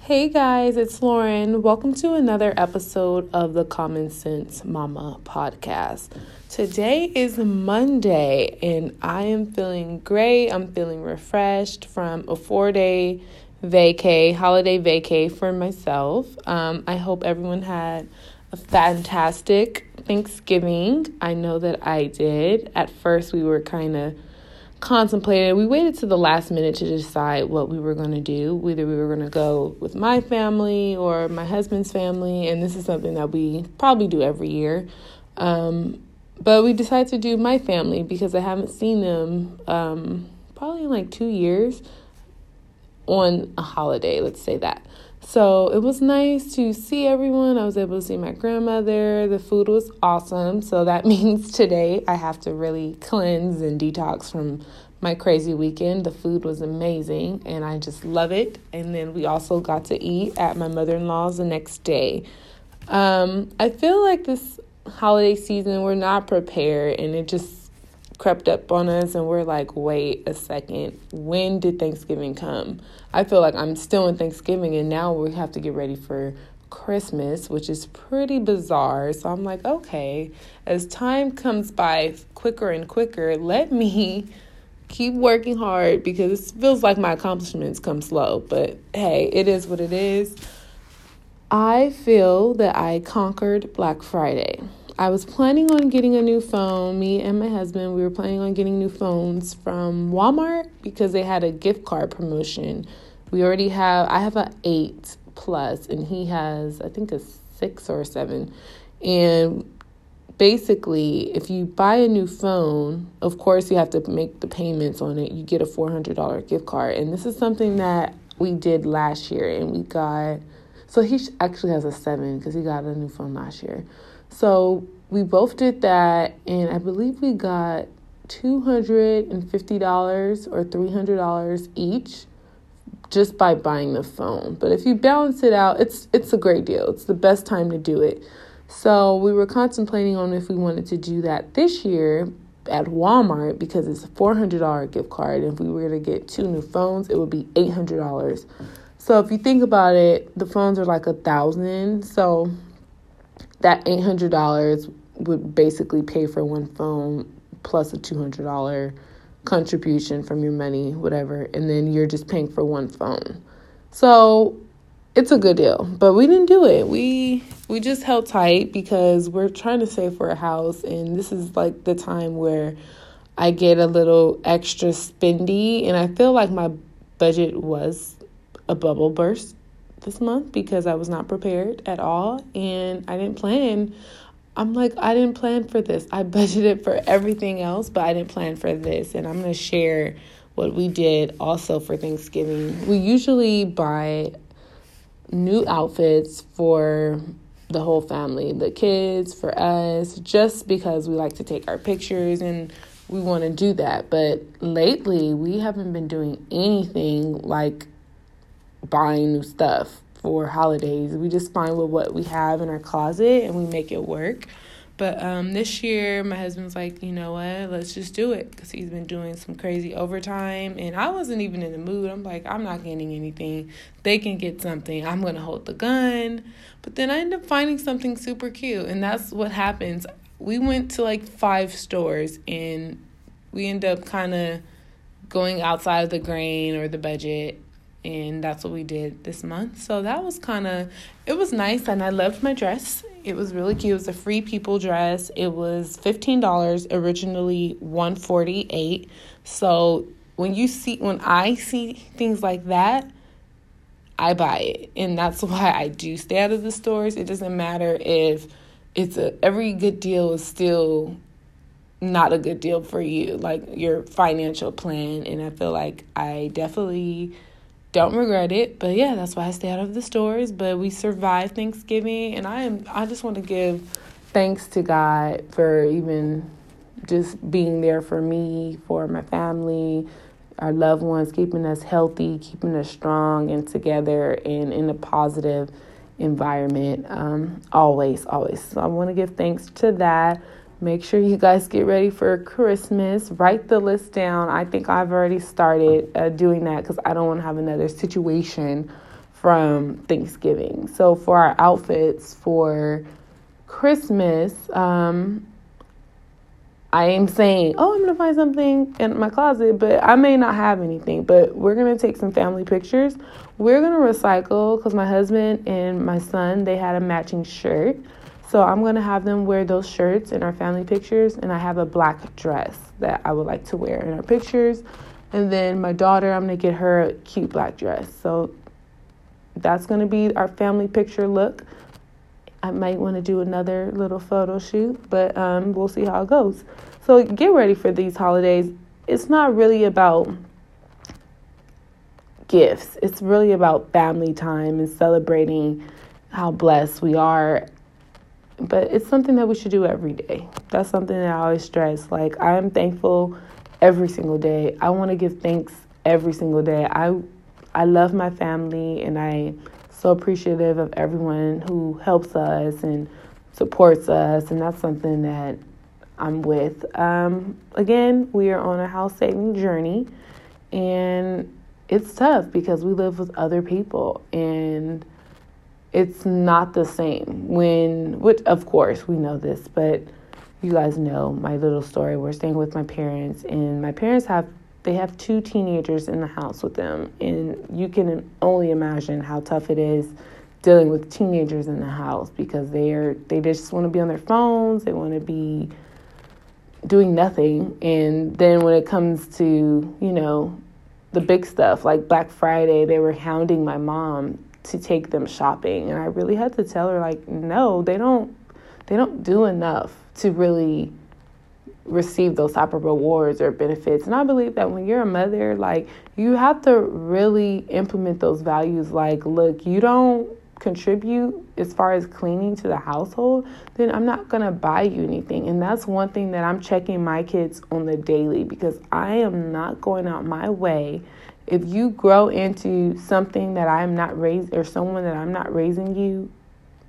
Hey guys, it's Lauren. Welcome to another episode of the Common Sense Mama podcast. Today is Monday and I am feeling great. I'm feeling refreshed from a four day vacay, holiday vacay for myself. Um, I hope everyone had a fantastic Thanksgiving. I know that I did. At first, we were kind of contemplating. We waited to the last minute to decide what we were going to do. Whether we were going to go with my family or my husband's family, and this is something that we probably do every year. Um, but we decided to do my family because I haven't seen them um, probably in like two years on a holiday, let's say that. So it was nice to see everyone. I was able to see my grandmother. The food was awesome. So that means today I have to really cleanse and detox from my crazy weekend. The food was amazing and I just love it. And then we also got to eat at my mother in law's the next day. Um, I feel like this holiday season we're not prepared and it just crept up on us and we're like, wait a second, when did Thanksgiving come? I feel like I'm still in Thanksgiving and now we have to get ready for Christmas, which is pretty bizarre. So I'm like, okay, as time comes by quicker and quicker, let me keep working hard because it feels like my accomplishments come slow. But hey, it is what it is. I feel that I conquered Black Friday. I was planning on getting a new phone. Me and my husband, we were planning on getting new phones from Walmart because they had a gift card promotion. We already have, I have an 8 plus, and he has, I think, a 6 or a 7. And basically, if you buy a new phone, of course, you have to make the payments on it. You get a $400 gift card. And this is something that we did last year, and we got, so he actually has a 7 because he got a new phone last year. So we both did that, and I believe we got $250 or $300 each just by buying the phone. But if you balance it out, it's it's a great deal. It's the best time to do it. So we were contemplating on if we wanted to do that this year at Walmart because it's a $400 gift card. And if we were to get two new phones, it would be $800. So if you think about it, the phones are like a thousand. So that $800 would basically pay for one phone plus a $200 contribution from your money, whatever, and then you're just paying for one phone. So it's a good deal, but we didn't do it. We we just held tight because we're trying to save for a house and this is like the time where I get a little extra spendy and I feel like my budget was a bubble burst this month because I was not prepared at all and I didn't plan. I'm like, I didn't plan for this. I budgeted for everything else, but I didn't plan for this. And I'm going to share what we did also for Thanksgiving. We usually buy new outfits for the whole family, the kids, for us, just because we like to take our pictures and we want to do that. But lately, we haven't been doing anything like buying new stuff for holidays. We just find with what we have in our closet and we make it work. But um, this year, my husband's like, you know what, let's just do it because he's been doing some crazy overtime. And I wasn't even in the mood. I'm like, I'm not getting anything. They can get something. I'm to hold the gun. But then I end up finding something super cute. And that's what happens. We went to like five stores and we end up kind of going outside of the grain or the budget and that's what we did this month. So that was kind of it was nice and I loved my dress. It was really cute. It was a free people dress. It was $15 originally 148. So when you see when I see things like that, I buy it. And that's why I do stay out of the stores. It doesn't matter if it's a every good deal is still not a good deal for you, like your financial plan. And I feel like I definitely don't regret it but yeah that's why i stay out of the stores but we survived thanksgiving and i am i just want to give thanks to god for even just being there for me for my family our loved ones keeping us healthy keeping us strong and together and in a positive environment um, always always. So i want to give thanks to that Make sure you guys get ready for Christmas. Write the list down. I think I've already started uh, doing that because I don't want to have another situation from Thanksgiving. So for our outfits for Christmas, um, I am saying, oh, I'm gonna find something in my closet, but I may not have anything. But we're gonna take some family pictures. We're gonna recycle because my husband and my son they had a matching shirt, so I'm gonna have them wear those shirts in our family pictures, and I have a black dress that I would like to wear in our pictures. And then my daughter, I'm gonna get her a cute black dress. So that's gonna be our family picture look. I might want to do another little photo shoot, but um, we'll see how it goes. So get ready for these holidays. It's not really about gifts, it's really about family time and celebrating how blessed we are. But it's something that we should do every day. That's something that I always stress. Like, I'm thankful every single day. I want to give thanks every single day. I I love my family and I so appreciative of everyone who helps us and supports us, and that's something that I'm with. Um, again, we are on a house saving journey, and it's tough because we live with other people, and it's not the same. When, which of course we know this, but you guys know my little story. We're staying with my parents, and my parents have they have two teenagers in the house with them, and you can only imagine how tough it is dealing with teenagers in the house because they're they just want to be on their phones, they want to be doing nothing, and then when it comes to you know the big stuff like Black Friday, they were hounding my mom to take them shopping, and I really had to tell her like, no, they don't they don't do enough to really receive those type of rewards or benefits. And I believe that when you're a mother, like you have to really implement those values. Like, look, you don't contribute as far as cleaning to the household, then I'm not going to buy you anything. And that's one thing that I'm checking my kids on the daily because I am not going out my way. If you grow into something that I'm not raised or someone that I'm not raising you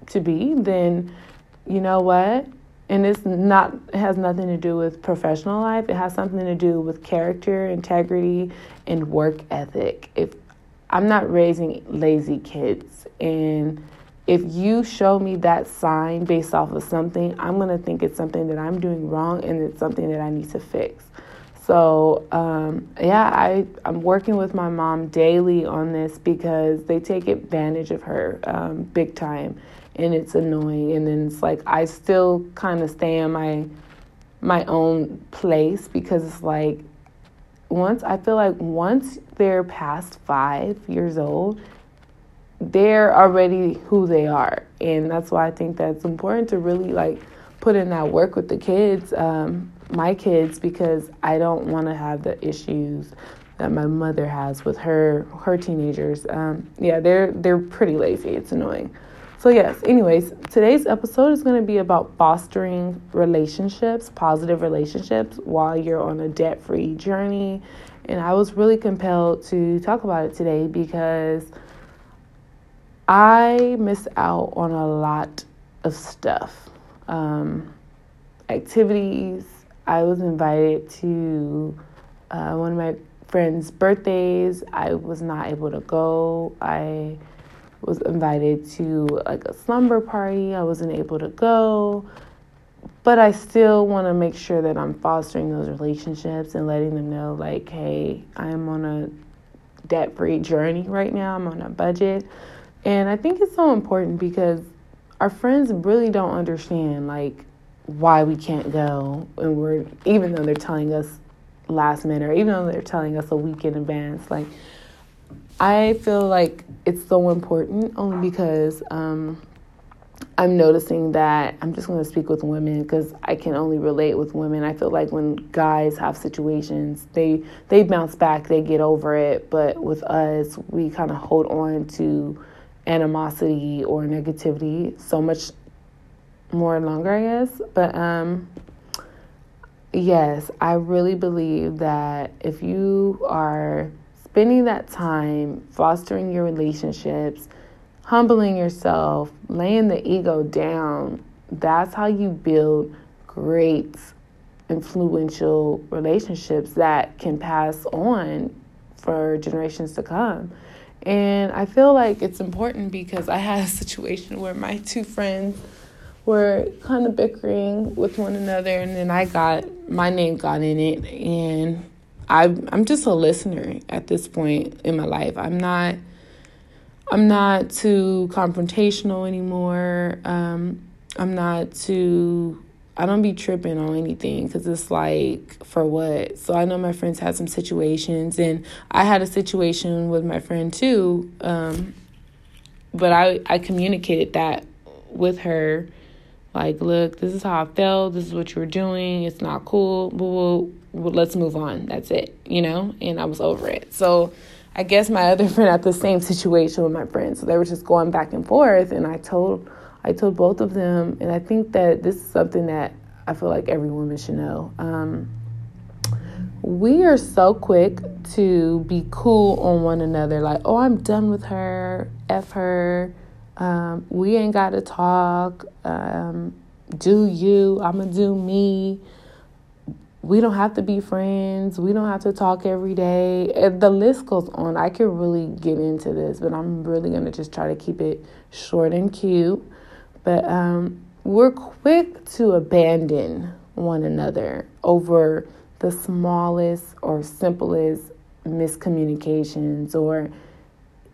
to be, then you know what? and it's not it has nothing to do with professional life. It has something to do with character integrity and work ethic. If i'm not raising lazy kids. And if you show me that sign based off of something i'm going to think it's something that i'm doing wrong and it's something that i need to fix so um, yeah I, i'm working with my mom daily on this because they take advantage of her um, big time. And it's annoying. And then it's like I still kind of stay in my my own place because it's like once I feel like once they're past 5 years old they're already who they are. And that's why I think that's important to really like put in that work with the kids um, my kids because I don't want to have the issues that my mother has with her her teenagers um, yeah they're they're pretty lazy it's annoying so, yes, anyways, today's episode is going to be about fostering relationships, positive relationships, while you're on a debt free journey. And I was really compelled to talk about it today because I miss out on a lot of stuff. Um, activities. I was invited to uh, one of my friends' birthdays. I was not able to go. I was invited to like a slumber party. I wasn't able to go, but I still want to make sure that I'm fostering those relationships and letting them know, like, hey, I'm on a debt free journey right now, I'm on a budget. And I think it's so important because our friends really don't understand, like, why we can't go and we're even though they're telling us last minute or even though they're telling us a week in advance like I feel like it's so important only because um, I'm noticing that I'm just going to speak with women because I can only relate with women. I feel like when guys have situations, they they bounce back, they get over it, but with us, we kind of hold on to animosity or negativity so much more longer, I guess. But um yes, I really believe that if you are spending that time fostering your relationships, humbling yourself, laying the ego down, that's how you build great, influential relationships that can pass on for generations to come. And I feel like it's important because I had a situation where my two friends were kind of bickering with one another, and then I got my name got in it, and I I'm just a listener at this point in my life. I'm not I'm not too confrontational anymore. Um, I'm not too I don't be tripping on anything because it's like, for what? So I know my friends had some situations, and I had a situation with my friend too. Um, but I, I communicated that with her. Like, look, this is how I felt. This is what you were doing. It's not cool. Well, let's move on. That's it, you know? And I was over it. So I guess my other friend had the same situation with my friend. So they were just going back and forth. And I told I told both of them, and I think that this is something that I feel like every woman should know. Um, we are so quick to be cool on one another, like, oh, I'm done with her, F her, um, we ain't got to talk, um, do you, I'm gonna do me. We don't have to be friends. We don't have to talk every day. The list goes on. I could really get into this, but I'm really going to just try to keep it short and cute. But um, we're quick to abandon one another over the smallest or simplest miscommunications or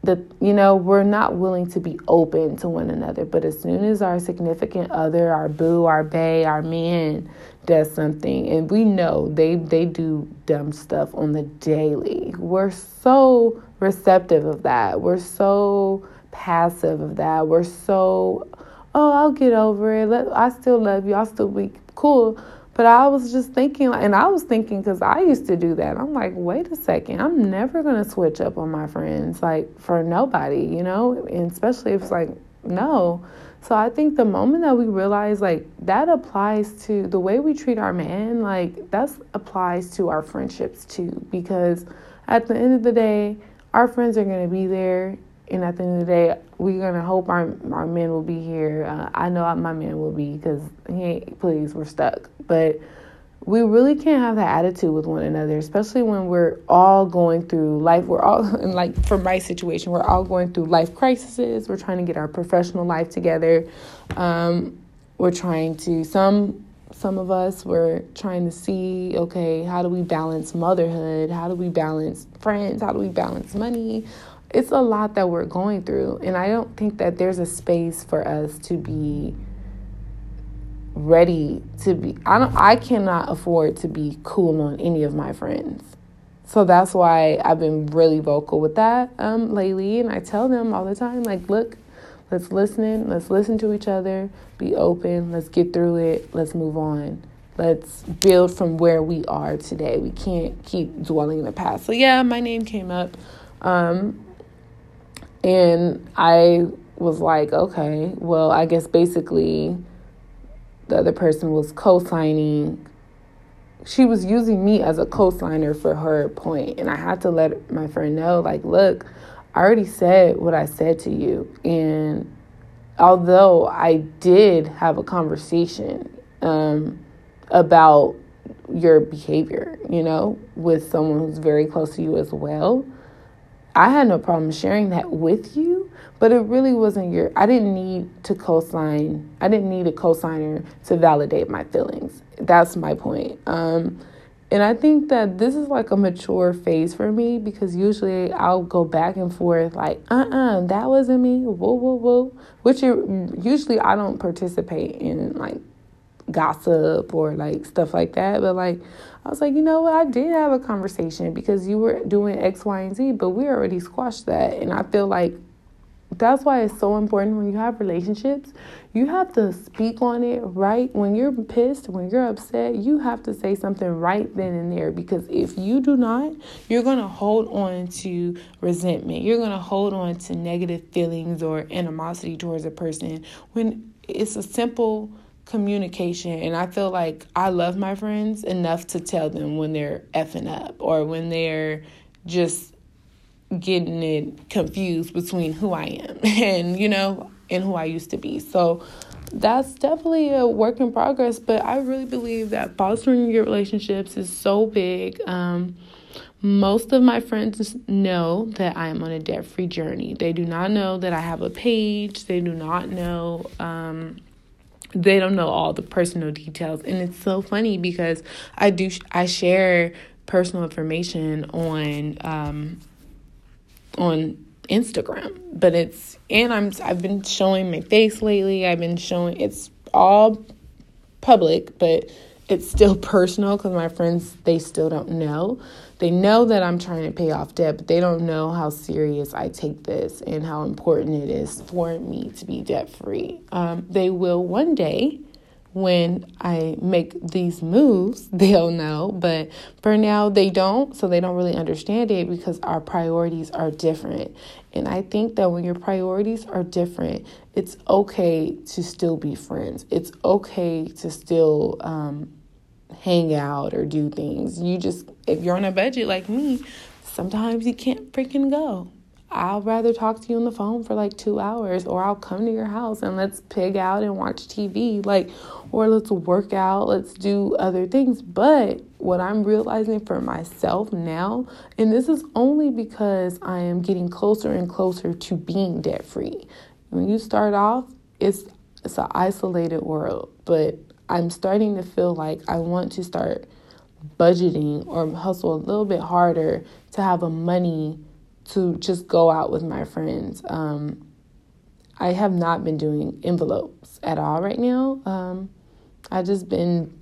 the you know we're not willing to be open to one another but as soon as our significant other our boo our bae our man does something and we know they they do dumb stuff on the daily we're so receptive of that we're so passive of that we're so oh, I'll get over it. Let, I still love you. I'll still be cool. But I was just thinking, and I was thinking because I used to do that. I'm like, wait a second, I'm never going to switch up on my friends, like for nobody, you know? And especially if it's like, no. So I think the moment that we realize like that applies to the way we treat our man, like that applies to our friendships too. Because at the end of the day, our friends are going to be there and at the end of the day, we're gonna hope our our men will be here. Uh, I know my man will be because he ain't. Please, we're stuck. But we really can't have that attitude with one another, especially when we're all going through life. We're all, and like for my situation, we're all going through life crises. We're trying to get our professional life together. Um, we're trying to some some of us we're trying to see okay how do we balance motherhood how do we balance friends how do we balance money it's a lot that we're going through and i don't think that there's a space for us to be ready to be i don't i cannot afford to be cool on any of my friends. So that's why i've been really vocal with that um lately and i tell them all the time like look let's listen let's listen to each other be open let's get through it let's move on. Let's build from where we are today. We can't keep dwelling in the past. So yeah my name came up um, and I was like, okay, well, I guess basically the other person was co signing. She was using me as a co signer for her point, and I had to let my friend know, like, look, I already said what I said to you. And although I did have a conversation um, about your behavior, you know, with someone who's very close to you as well, I had no problem sharing that with you, but it really wasn't your. I didn't need to co-sign. I didn't need a co-signer to validate my feelings. That's my point. Um, and I think that this is like a mature phase for me because usually I'll go back and forth like, uh uh-uh, uh that wasn't me, whoa, whoa, whoa. Which usually I don't participate in like gossip or like stuff like that. But like, I was like, you know what? I did have a conversation because you were doing X, Y, and Z, but we already squashed that. And I feel like that's why it's so important when you have relationships. You have to speak on it right when you're pissed, when you're upset. You have to say something right then and there because if you do not, you're going to hold on to resentment. You're going to hold on to negative feelings or animosity towards a person when it's a simple communication and I feel like I love my friends enough to tell them when they're effing up or when they're just getting it confused between who I am and you know and who I used to be. So that's definitely a work in progress, but I really believe that fostering your relationships is so big. Um, Most of my friends know that I am on a debt free journey. They do not know that I have a page. They do not know, um, they don't know all the personal details. And it's so funny because I do, I share personal information on, um, on Instagram, but it's, and I'm, I've been showing my face lately. I've been showing, it's all public, but it's still personal because my friends, they still don't know. They know that I'm trying to pay off debt, but they don't know how serious I take this and how important it is for me to be debt free. Um, they will one day when I make these moves, they'll know. But for now, they don't. So they don't really understand it because our priorities are different. And I think that when your priorities are different, it's okay to still be friends. It's okay to still um, hang out or do things. You just, if you're on a budget like me, sometimes you can't freaking go. I'll rather talk to you on the phone for like two hours, or I'll come to your house and let's pig out and watch TV, like, or let's work out, let's do other things. But what I'm realizing for myself now, and this is only because I am getting closer and closer to being debt free. When you start off, it's it's an isolated world, but I'm starting to feel like I want to start budgeting or hustle a little bit harder to have a money to just go out with my friends. Um, I have not been doing envelopes at all right now. Um, I just been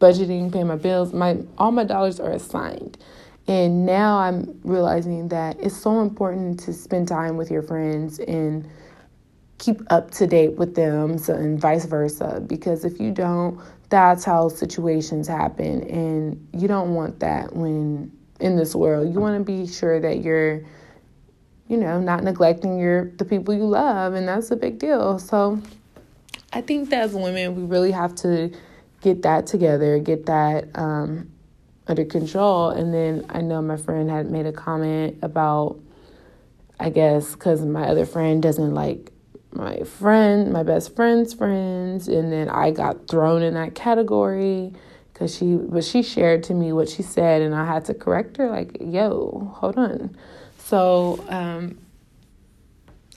budgeting, paying my bills. My all my dollars are assigned. And now I'm realizing that it's so important to spend time with your friends and keep up to date with them so, and vice versa because if you don't that's how situations happen and you don't want that when in this world. You want to be sure that you're you know not neglecting your the people you love and that's a big deal. So i think that as women we really have to get that together get that um, under control. And then i know my friend had made a comment about i guess because my other friend doesn't like my friend, my best friend's friends, and then I got thrown in that category because she, but she shared to me what she said, and I had to correct her, like, yo, hold on. So, um,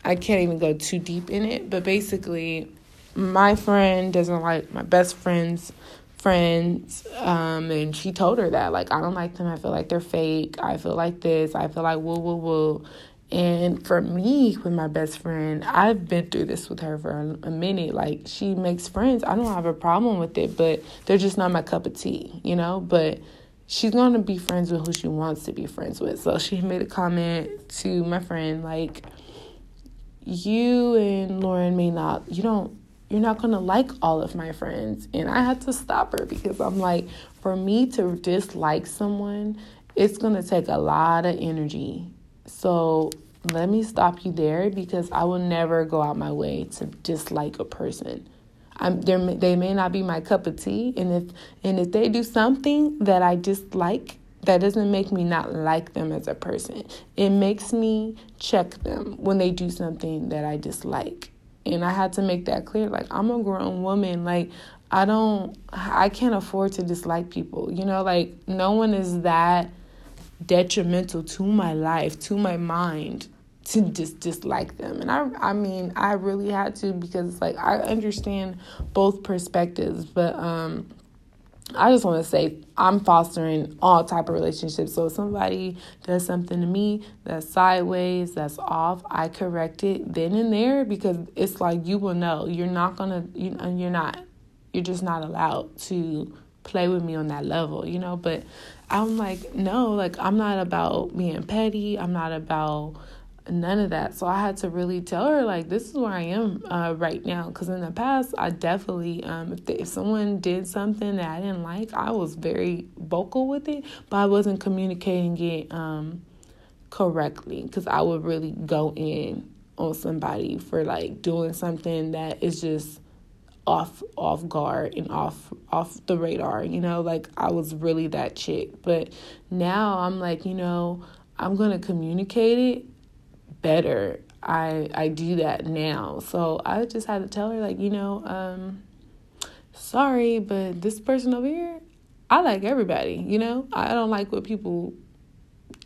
I can't even go too deep in it, but basically, my friend doesn't like my best friend's friends, um, and she told her that, like, I don't like them. I feel like they're fake. I feel like this. I feel like woo, woo, woo. And for me, with my best friend, I've been through this with her for a, minute. Like, she makes friends. I don't have a problem with it, but they're just not my cup of tea, you know? But she's going to be friends with who she wants to be friends with. So she made a comment to my friend, like, you and Lauren may not, you don't, you're not going to like all of my friends. And I had to stop her because I'm like, for me to dislike someone, it's going to take a lot of energy so let me stop you there because I will never go out my way to dislike a person. I'm they may not be my cup of tea and if and if they do something that I dislike, that doesn't make me not like them as a person. It makes me check them when they do something that I dislike. And I had to make that clear like I'm a grown woman like I don't I can't afford to dislike people. You know like no one is that detrimental to my life, to my mind, to just dislike them. And I I mean, I really had to because it's like I understand both perspectives, but um I just want to say I'm fostering all type of relationships. So if somebody does something to me that's sideways, that's off, I correct it then and there because it's like you will know. You're not gonna you you're not you're just not allowed to play with me on that level, you know. But I'm like, no, like I'm not about being petty. I'm not about none of that. So I had to really tell her like this is where I am uh, right now. Because in the past, I definitely um, if they, if someone did something that I didn't like, I was very vocal with it, but I wasn't communicating it um, correctly. Because I would really go in on somebody for like doing something that is just off off guard and off off the radar you know? Like i was really that chick. But now i'm like you know i'm gonna communicate it better. I i do that now. So i just had to tell her like you know um sorry but this person over here i like everybody you know? I don't like what people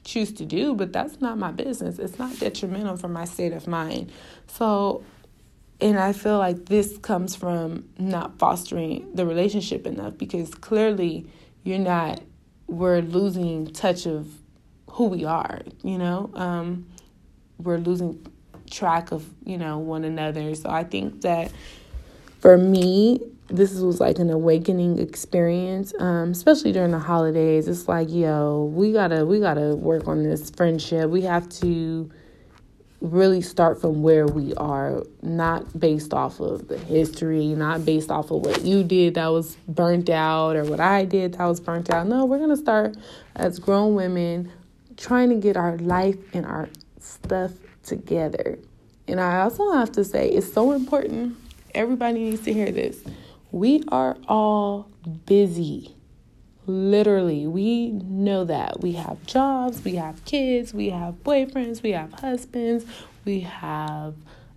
choose to do, but that's not my business. It's not detrimental for my state of mind. So, and I feel like this comes from not fostering the relationship enough because clearly you're not, we're losing touch of who we are, you know? Um, we're losing track of, you know, one another. So I think that for me, this was like an awakening experience um, especially during the holidays it's like yo we gotta we gotta work on this friendship we have to really start from where we are not based off of the history not based off of what you did that was burnt out or what i did that was burnt out no we're gonna start as grown women trying to get our life and our stuff together and i also have to say it's so important everybody needs to hear this we are all busy. Literally, we know that. We have jobs, we have kids, we have boyfriends, we have husbands, we have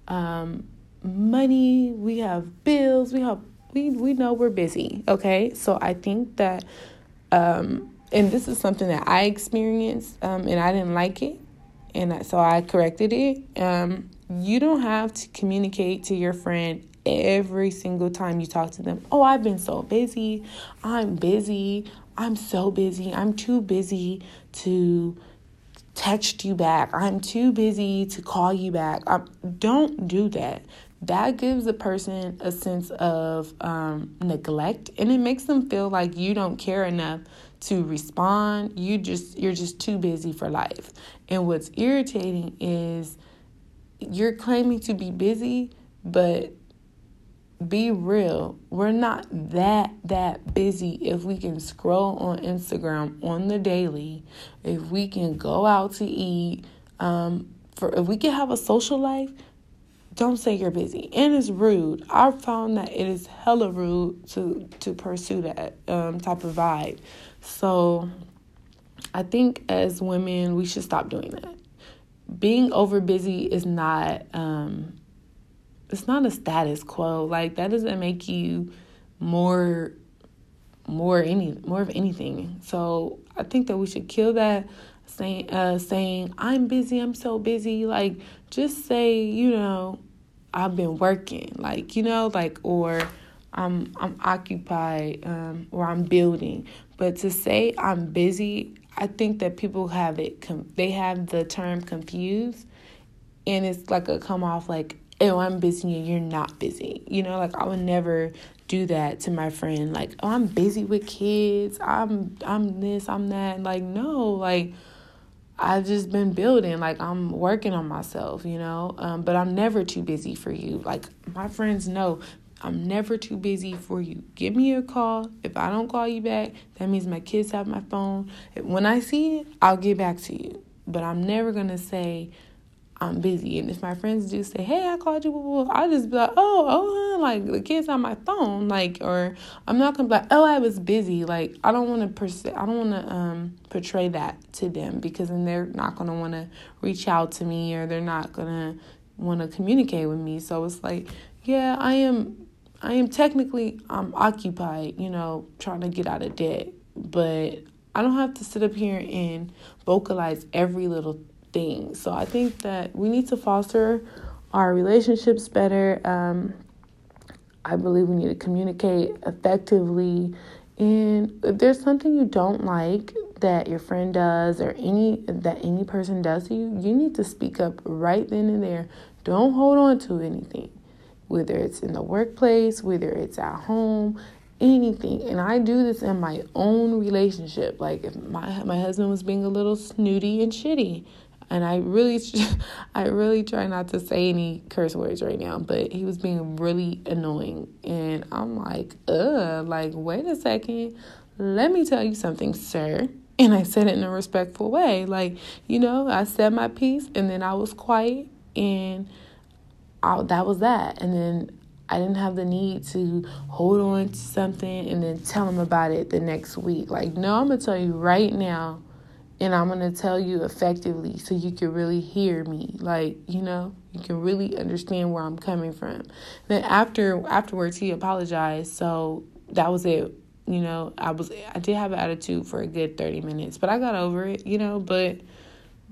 um, money, we have bills, we have we we know we're busy. Okay, so I think that, um, and this is something that I experienced, um, and I didn't like it, and so I corrected it. Um, you don't have to communicate to your friend every single time you talk to them. Oh, I've been so busy. I'm busy. I'm so busy. I'm too busy to text you back. I'm too busy to call you back. I, don't do that. That gives a person a sense of um, neglect and it makes them feel like you don't care enough to respond. You just you're just too busy for life. And what's irritating is you're claiming to be busy, but be real. We're not that that busy if we can scroll on Instagram on the daily, if we can go out to eat, um, for if we can have a social life, don't say you're busy. And it's rude. I've found that it is hella rude to to pursue that um, type of vibe. So I think as women we should stop doing that. Being over busy is not um, it's not a status quo. Like that doesn't make you more more any more of anything. So I think that we should kill that saying uh saying I'm busy, I'm so busy. Like just say, you know, I've been working. Like, you know, like or I'm I'm occupied um or I'm building. But to say I'm busy, I think that people have it com- they have the term confused and it's like a come off like oh, I'm busy and you're not busy. You know, like I would never do that to my friend. Like, oh, I'm busy with kids. I'm I'm this, I'm that. Like, no, like I've just been building. Like I'm working on myself, you know. Um, but I'm never too busy for you. Like my friends know I'm never too busy for you. Give me a call. If I don't call you back, that means my kids have my phone. When I see it, I'll get back to you. But I'm never gonna say I'm busy. And if my friends do say, "Hey, I called you," I'll just be like, "Oh, oh, like the kids on my phone," like, or I'm not gonna be like, "Oh, I was busy." Like, I don't want to pers- I don't want to um portray that to them because then they're not gonna want to reach out to me or they're not gonna want to communicate with me. So it's like, yeah, I am. I am technically I'm occupied, you know, trying to get out of debt, but I don't have to sit up here and vocalize every little things. So I think that we need to foster our relationships better. Um, I believe we need to communicate effectively. And if there's something you don't like that your friend does or any that any person does to you, you need to speak up right then and there. Don't hold on to anything. Whether it's in the workplace, whether it's at home, anything. And I do this in my own relationship. Like if my my husband was being a little snooty and shitty, and I really, I really try not to say any curse words right now, but he was being really annoying, and I'm like, uh, like wait a second, let me tell you something, sir. And I said it in a respectful way, like you know, I said my piece, and then I was quiet, and I, that was that, and then I didn't have the need to hold on to something and then tell him about it the next week. Like, no, I'm gonna tell you right now and I'm going to tell you effectively so you can really hear me like you know you can really understand where I'm coming from then after afterwards he apologized so that was it you know I was I did have an attitude for a good 30 minutes but I got over it you know but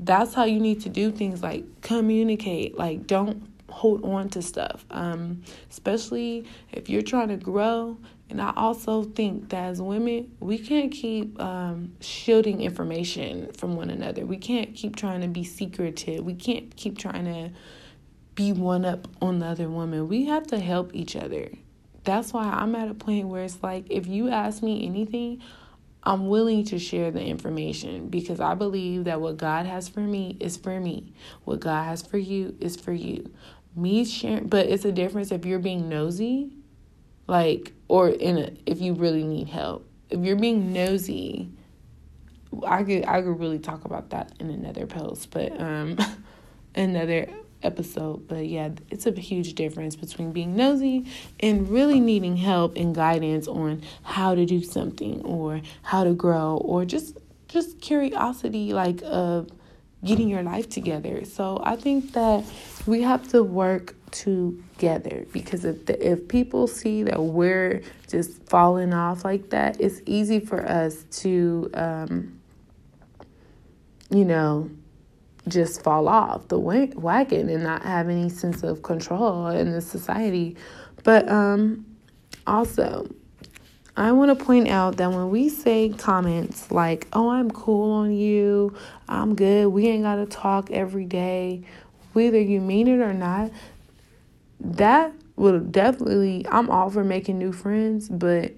that's how you need to do things like communicate. Like, don't hold on to stuff, um, especially if you're trying to grow. And I also think that as women, we can't keep um, shielding information from one another. We can't keep trying to be secretive. We can't keep trying to be one up on the other woman. We have to help each other. That's why I'm at a point where it's like, if you ask me anything, I'm willing to share the information because I believe that what God has for me is for me. What God has for you is for you. Me sharing, but it's a difference if you're being nosy, like, or in a, if you really need help. If you're being nosy, I could I could really talk about that in another post, but um, another episode. But yeah, it's a huge difference between being nosy and really needing help and guidance on how to do something or how to grow or just just curiosity like of getting your life together. So I think that we have to work together because if the, if people see that we're just falling off like that, it's easy for us to um, you know just fall off the wagon and not have any sense of control in the society. But um, also, I want to point out that when we say comments like, oh, I'm cool on you, I'm good, we ain't got to talk every day, whether you mean it or not, that will definitely, I'm all for making new friends, but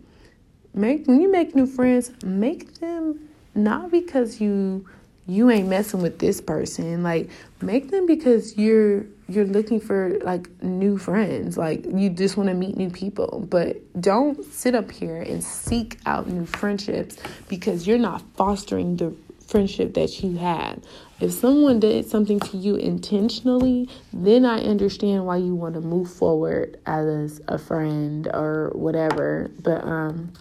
make when you make new friends, make them not because you you ain't messing with this person. Like make them because you're you're looking for like new friends. Like you just want to meet new people. But don't sit up here and seek out new friendships because you're not fostering the friendship that you had if someone did something to you intentionally then i understand why you want to move forward as a friend or whatever but um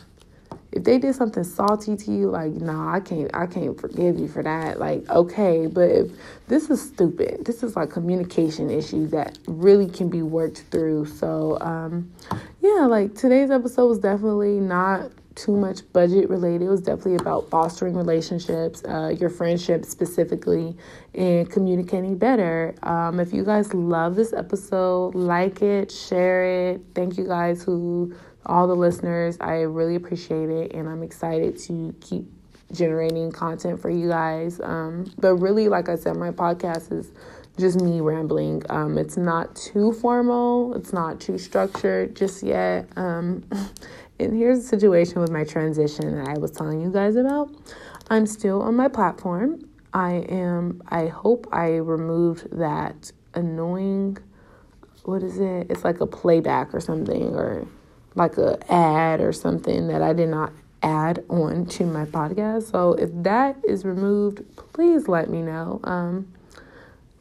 if they did something salty to you, like, nah, I can't, I can't forgive you for that. Like, okay, but if this is stupid, this is like communication issues that really can be worked through. So, um, yeah, like today's episode was definitely not too much budget related. It was definitely about fostering relationships, uh, your friendships specifically, and communicating better. Um, if you guys love this episode, like it, share it. Thank you guys who all the listeners. I really appreciate it, and I'm excited to keep generating content for you guys. Um, but really, like I said, my podcast is just me rambling. Um, it's not too formal, it's not too structured just yet. Um, and here's the situation with my transition that I was telling you guys about. I'm still on my platform. I am, I hope I removed that annoying, what is it? It's like a playback or something, or like a ad or something that I did not add on to my podcast. So if that is removed, please let me know. Um,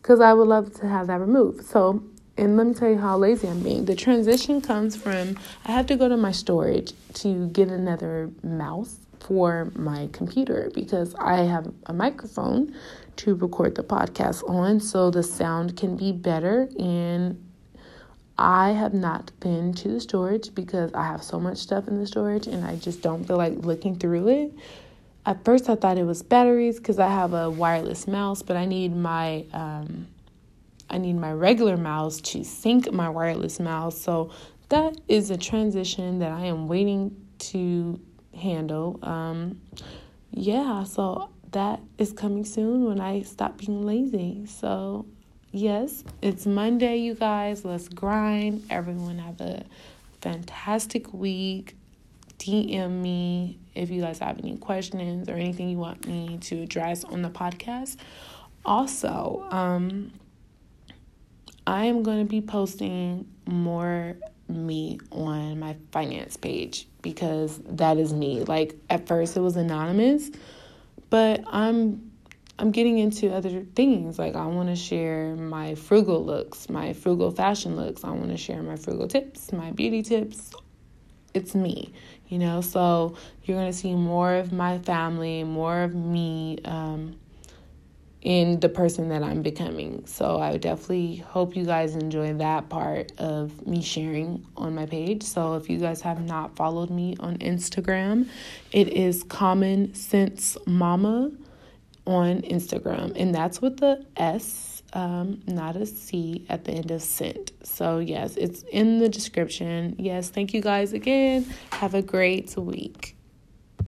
because I would love to have that removed. So, and let me tell you how lazy I'm being. The transition comes from I have to go to my storage to get another mouse for my computer because I have a microphone to record the podcast on so the sound can be better and I have not been to the storage because I have so much stuff in the storage and I just don't feel like looking through it. At first, I thought it was batteries because I have a wireless mouse, but I need my um, I need my regular mouse to sync my wireless mouse. So that is a transition that I am waiting to handle. Um, yeah, so that is coming soon when I stop being lazy. So yes, it's Monday, you guys. Let's grind. Everyone have a fantastic week. DM me if you guys have any questions or anything you want me to address on the podcast. Also, um, I am going to be posting more me on my finance page because that is me. Like at first it was anonymous, but I'm I'm getting into other things. Like, I want to share my frugal looks, my frugal fashion looks. I want to share my frugal tips, my beauty tips. It's me, you know? So, you're going to see more of my family, more of me um, in the person that I'm becoming. So, I definitely hope you guys enjoy that part of me sharing on my page. So, if you guys have not followed me on Instagram, it is Common Sense Mama on Instagram, and that's with the S, um, not a C at the end of scent. So, yes, it's in the description. Yes, thank you guys again. Have a great week.